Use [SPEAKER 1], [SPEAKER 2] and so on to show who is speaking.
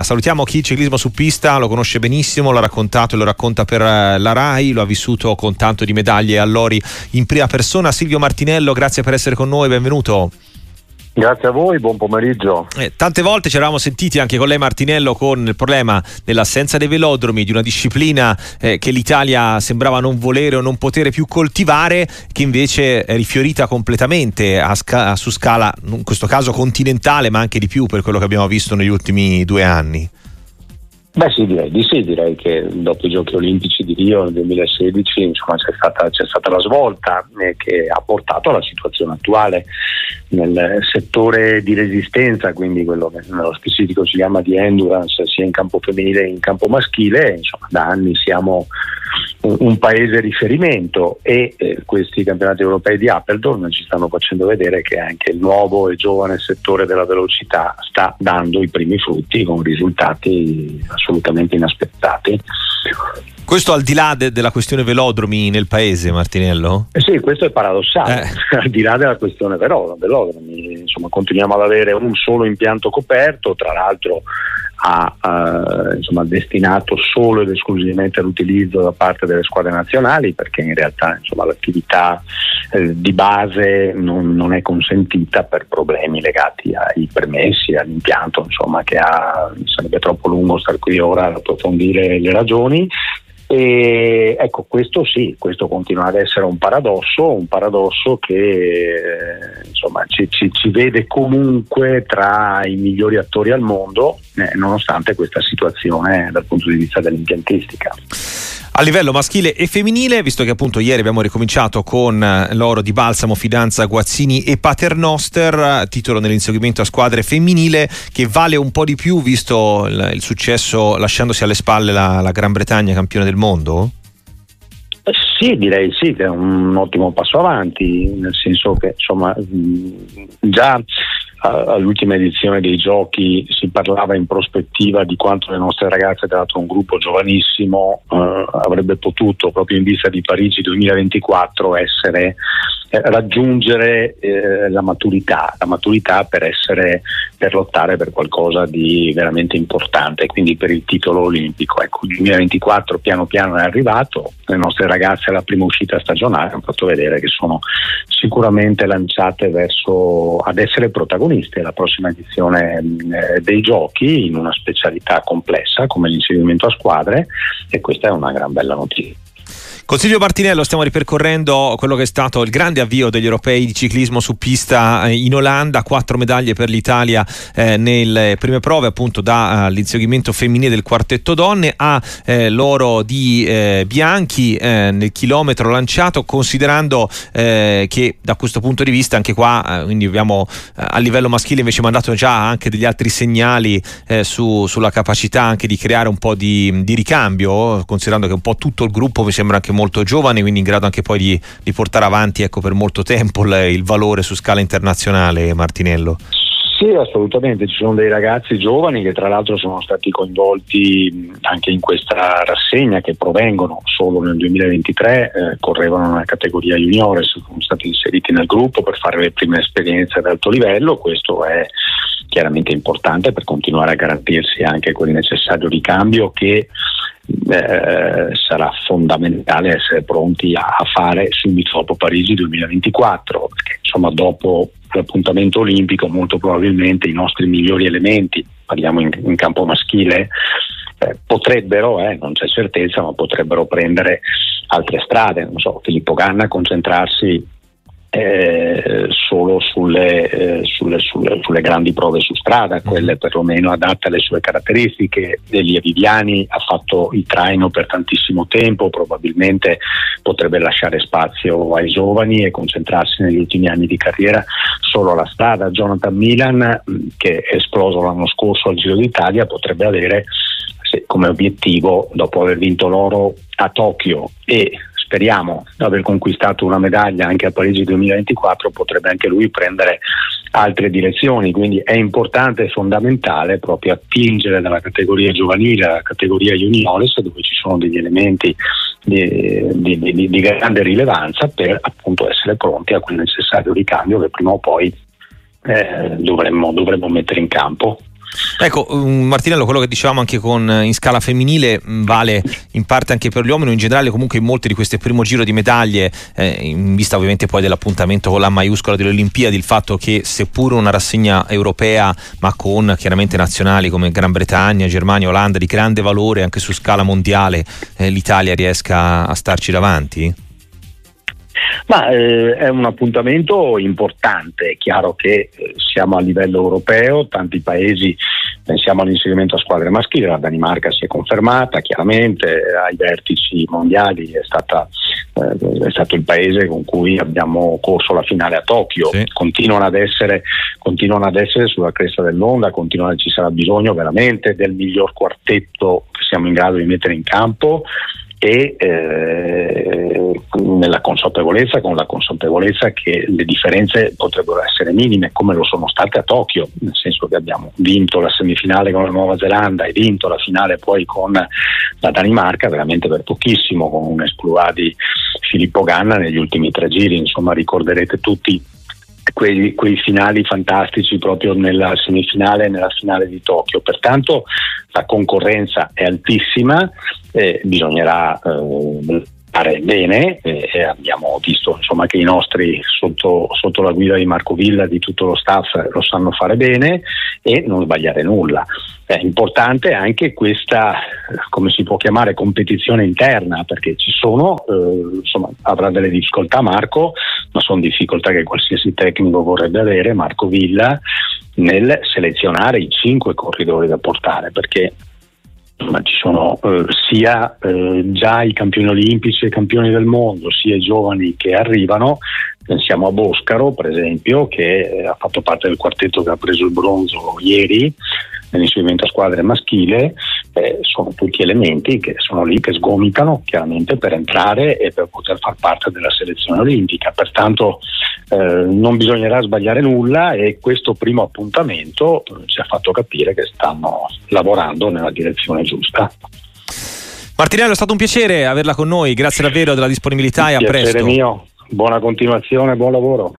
[SPEAKER 1] Salutiamo chi ciclismo su pista lo conosce benissimo, l'ha raccontato e lo racconta per eh, la RAI, lo ha vissuto con tanto di medaglie e allori in prima persona. Silvio Martinello, grazie per essere con noi, benvenuto.
[SPEAKER 2] Grazie a voi, buon pomeriggio.
[SPEAKER 1] Eh, tante volte ci eravamo sentiti anche con lei Martinello con il problema dell'assenza dei velodromi, di una disciplina eh, che l'Italia sembrava non volere o non poter più coltivare, che invece è rifiorita completamente sca- su scala, in questo caso continentale, ma anche di più per quello che abbiamo visto negli ultimi due anni.
[SPEAKER 2] Beh sì, direi di sì, direi che dopo i giochi olimpici di Rio nel 2016 insomma, c'è, stata, c'è stata la svolta eh, che ha portato alla situazione attuale nel settore di resistenza, quindi quello che nello specifico si chiama di endurance sia in campo femminile che in campo maschile, insomma, da anni siamo un, un paese riferimento e eh, questi campionati europei di Appledorn ci stanno facendo vedere che anche il nuovo e giovane settore della velocità sta dando i primi frutti con risultati assolutamente inaspettati.
[SPEAKER 1] Questo al di là de- della questione velodromi nel paese, Martinello?
[SPEAKER 2] Eh sì, questo è paradossale, eh. al di là della questione velodromi, insomma continuiamo ad avere un solo impianto coperto, tra l'altro ha eh, insomma, destinato solo ed esclusivamente all'utilizzo da parte delle squadre nazionali perché in realtà insomma, l'attività eh, di base non, non, è consentita per problemi legati ai permessi, all'impianto insomma, che ha, sarebbe troppo lungo stare qui ora ad approfondire le ragioni e ecco, questo sì, questo continua ad essere un paradosso, un paradosso che eh, insomma, ci, ci, ci, vede comunque tra i migliori attori al mondo, eh, nonostante questa situazione dal punto di vista dell'impiantistica
[SPEAKER 1] a livello maschile e femminile, visto che appunto ieri abbiamo ricominciato con eh, l'oro di Balsamo, Fidanza, Guazzini e Paternoster, titolo nell'inseguimento a squadre femminile che vale un po' di più visto il, il successo lasciandosi alle spalle la, la Gran Bretagna campione del mondo?
[SPEAKER 2] Eh, sì, direi sì, che è un ottimo passo avanti, nel senso che insomma già all'ultima edizione dei giochi si parlava in prospettiva di quanto le nostre ragazze, dato un gruppo giovanissimo, eh, avrebbe potuto, proprio in vista di Parigi 2024, essere eh, raggiungere eh, la maturità, la maturità per, essere, per lottare per qualcosa di veramente importante, quindi per il titolo olimpico. Ecco, il 2024 piano piano è arrivato, le nostre ragazze alla prima uscita stagionale hanno fatto vedere che sono sicuramente lanciate verso ad essere protagoniste alla prossima edizione eh, dei giochi in una specialità complessa come l'inserimento a squadre e questa è una gran bella notizia.
[SPEAKER 1] Consiglio Martinello, stiamo ripercorrendo quello che è stato il grande avvio degli europei di ciclismo su pista eh, in Olanda, quattro medaglie per l'Italia eh, nelle prime prove appunto dall'inseguimento femminile del quartetto donne a eh, l'oro di eh, Bianchi eh, nel chilometro lanciato, considerando eh, che da questo punto di vista anche qua, quindi abbiamo a livello maschile invece mandato già anche degli altri segnali su, sulla capacità anche di creare un po' di, di ricambio, considerando che un po' tutto il gruppo mi sembra anche molto giovane, quindi in grado anche poi di, di portare avanti ecco, per molto tempo il, il valore su scala internazionale, Martinello.
[SPEAKER 2] Sì, assolutamente, ci sono dei ragazzi giovani che tra l'altro sono stati coinvolti anche in questa rassegna che provengono solo nel 2023, eh, correvano nella categoria juniores, sono stati inseriti nel gruppo per fare le prime esperienze ad alto livello, questo è chiaramente importante per continuare a garantirsi anche quel necessario ricambio che eh, sarà fondamentale essere pronti a, a, fare subito dopo Parigi 2024, perché insomma dopo l'appuntamento olimpico molto probabilmente i nostri migliori elementi, parliamo in, in campo maschile, eh, potrebbero, eh, non c'è certezza, ma potrebbero prendere altre strade, non so, Filippo Ganna concentrarsi eh, solo sulle, eh, sulle, sulle, sulle, grandi prove su strada, mm-hmm. quelle perlomeno adatte alle sue caratteristiche. Elia Viviani ha fatto il traino per tantissimo tempo, probabilmente potrebbe lasciare spazio ai giovani e concentrarsi negli ultimi anni di carriera solo alla strada. Jonathan Milan, mm, che è esploso l'anno scorso al Giro d'Italia, potrebbe avere come obiettivo, dopo aver vinto l'oro a Tokyo e speriamo aver conquistato una medaglia anche a Parigi 2024, potrebbe anche lui prendere altre direzioni, quindi è importante e fondamentale proprio attingere dalla categoria giovanile alla categoria juniores dove ci sono degli elementi di, di, di, di grande rilevanza per appunto essere pronti a quel necessario ricambio che prima o poi eh, dovremmo, dovremmo mettere in campo.
[SPEAKER 1] Ecco, um, Martinello, quello che dicevamo anche con, in scala femminile mm, vale in parte anche per gli uomini, in generale comunque in molti di questi primo giro di medaglie, eh, in vista ovviamente poi dell'appuntamento con la maiuscola delle Olimpiadi, il fatto che seppur una rassegna europea, ma con chiaramente nazionali come Gran Bretagna, Germania, Olanda, di grande valore anche su scala mondiale, eh, l'Italia riesca a starci davanti?
[SPEAKER 2] Ma eh, è un appuntamento importante, è chiaro che eh, siamo a livello europeo, tanti paesi pensiamo all'inserimento a squadre maschili, la Danimarca si è confermata chiaramente, ai vertici mondiali è, stata, eh, è stato il paese con cui abbiamo corso la finale a Tokyo, sì. continuano, ad essere, continuano ad essere sulla cresta dell'onda, continuano, ci sarà bisogno veramente del miglior quartetto che siamo in grado di mettere in campo e eh, nella consapevolezza, con la consapevolezza che le differenze potrebbero essere minime come lo sono state a Tokyo, nel senso che abbiamo vinto la semifinale con la Nuova Zelanda e vinto la finale poi con la Danimarca veramente per pochissimo con un esploit di Filippo Ganna negli ultimi tre giri, insomma ricorderete tutti quei, quei, finali fantastici proprio nella semifinale e nella finale di Tokyo. Pertanto la concorrenza è altissima, eh, bisognerà eh, fare bene eh, abbiamo visto insomma, che i nostri sotto, sotto, la guida di Marco Villa di tutto lo staff lo sanno fare bene e non sbagliare nulla. È importante anche questa, come si può chiamare, competizione interna perché ci sono, eh, insomma, avrà delle difficoltà Marco, ma sono difficoltà che qualsiasi tecnico vorrebbe avere, Marco Villa, nel selezionare i cinque corridori da portare perché ma ci sono eh, sia eh, già i campioni olimpici e i campioni del mondo, sia i giovani che arrivano. Pensiamo a Boscaro, per esempio, che eh, ha fatto parte del quartetto che ha preso il bronzo ieri nell'inserimento a squadre maschile, eh, sono tutti elementi che sono lì che sgomitano chiaramente per entrare e per poter far parte della selezione olimpica. Pertanto eh, non bisognerà sbagliare nulla e questo primo appuntamento eh, ci ha fatto capire che stanno lavorando nella direzione giusta.
[SPEAKER 1] Martinello, è stato un piacere averla con noi, grazie davvero della disponibilità e a presto.
[SPEAKER 2] Piacere mio, buona continuazione, buon lavoro.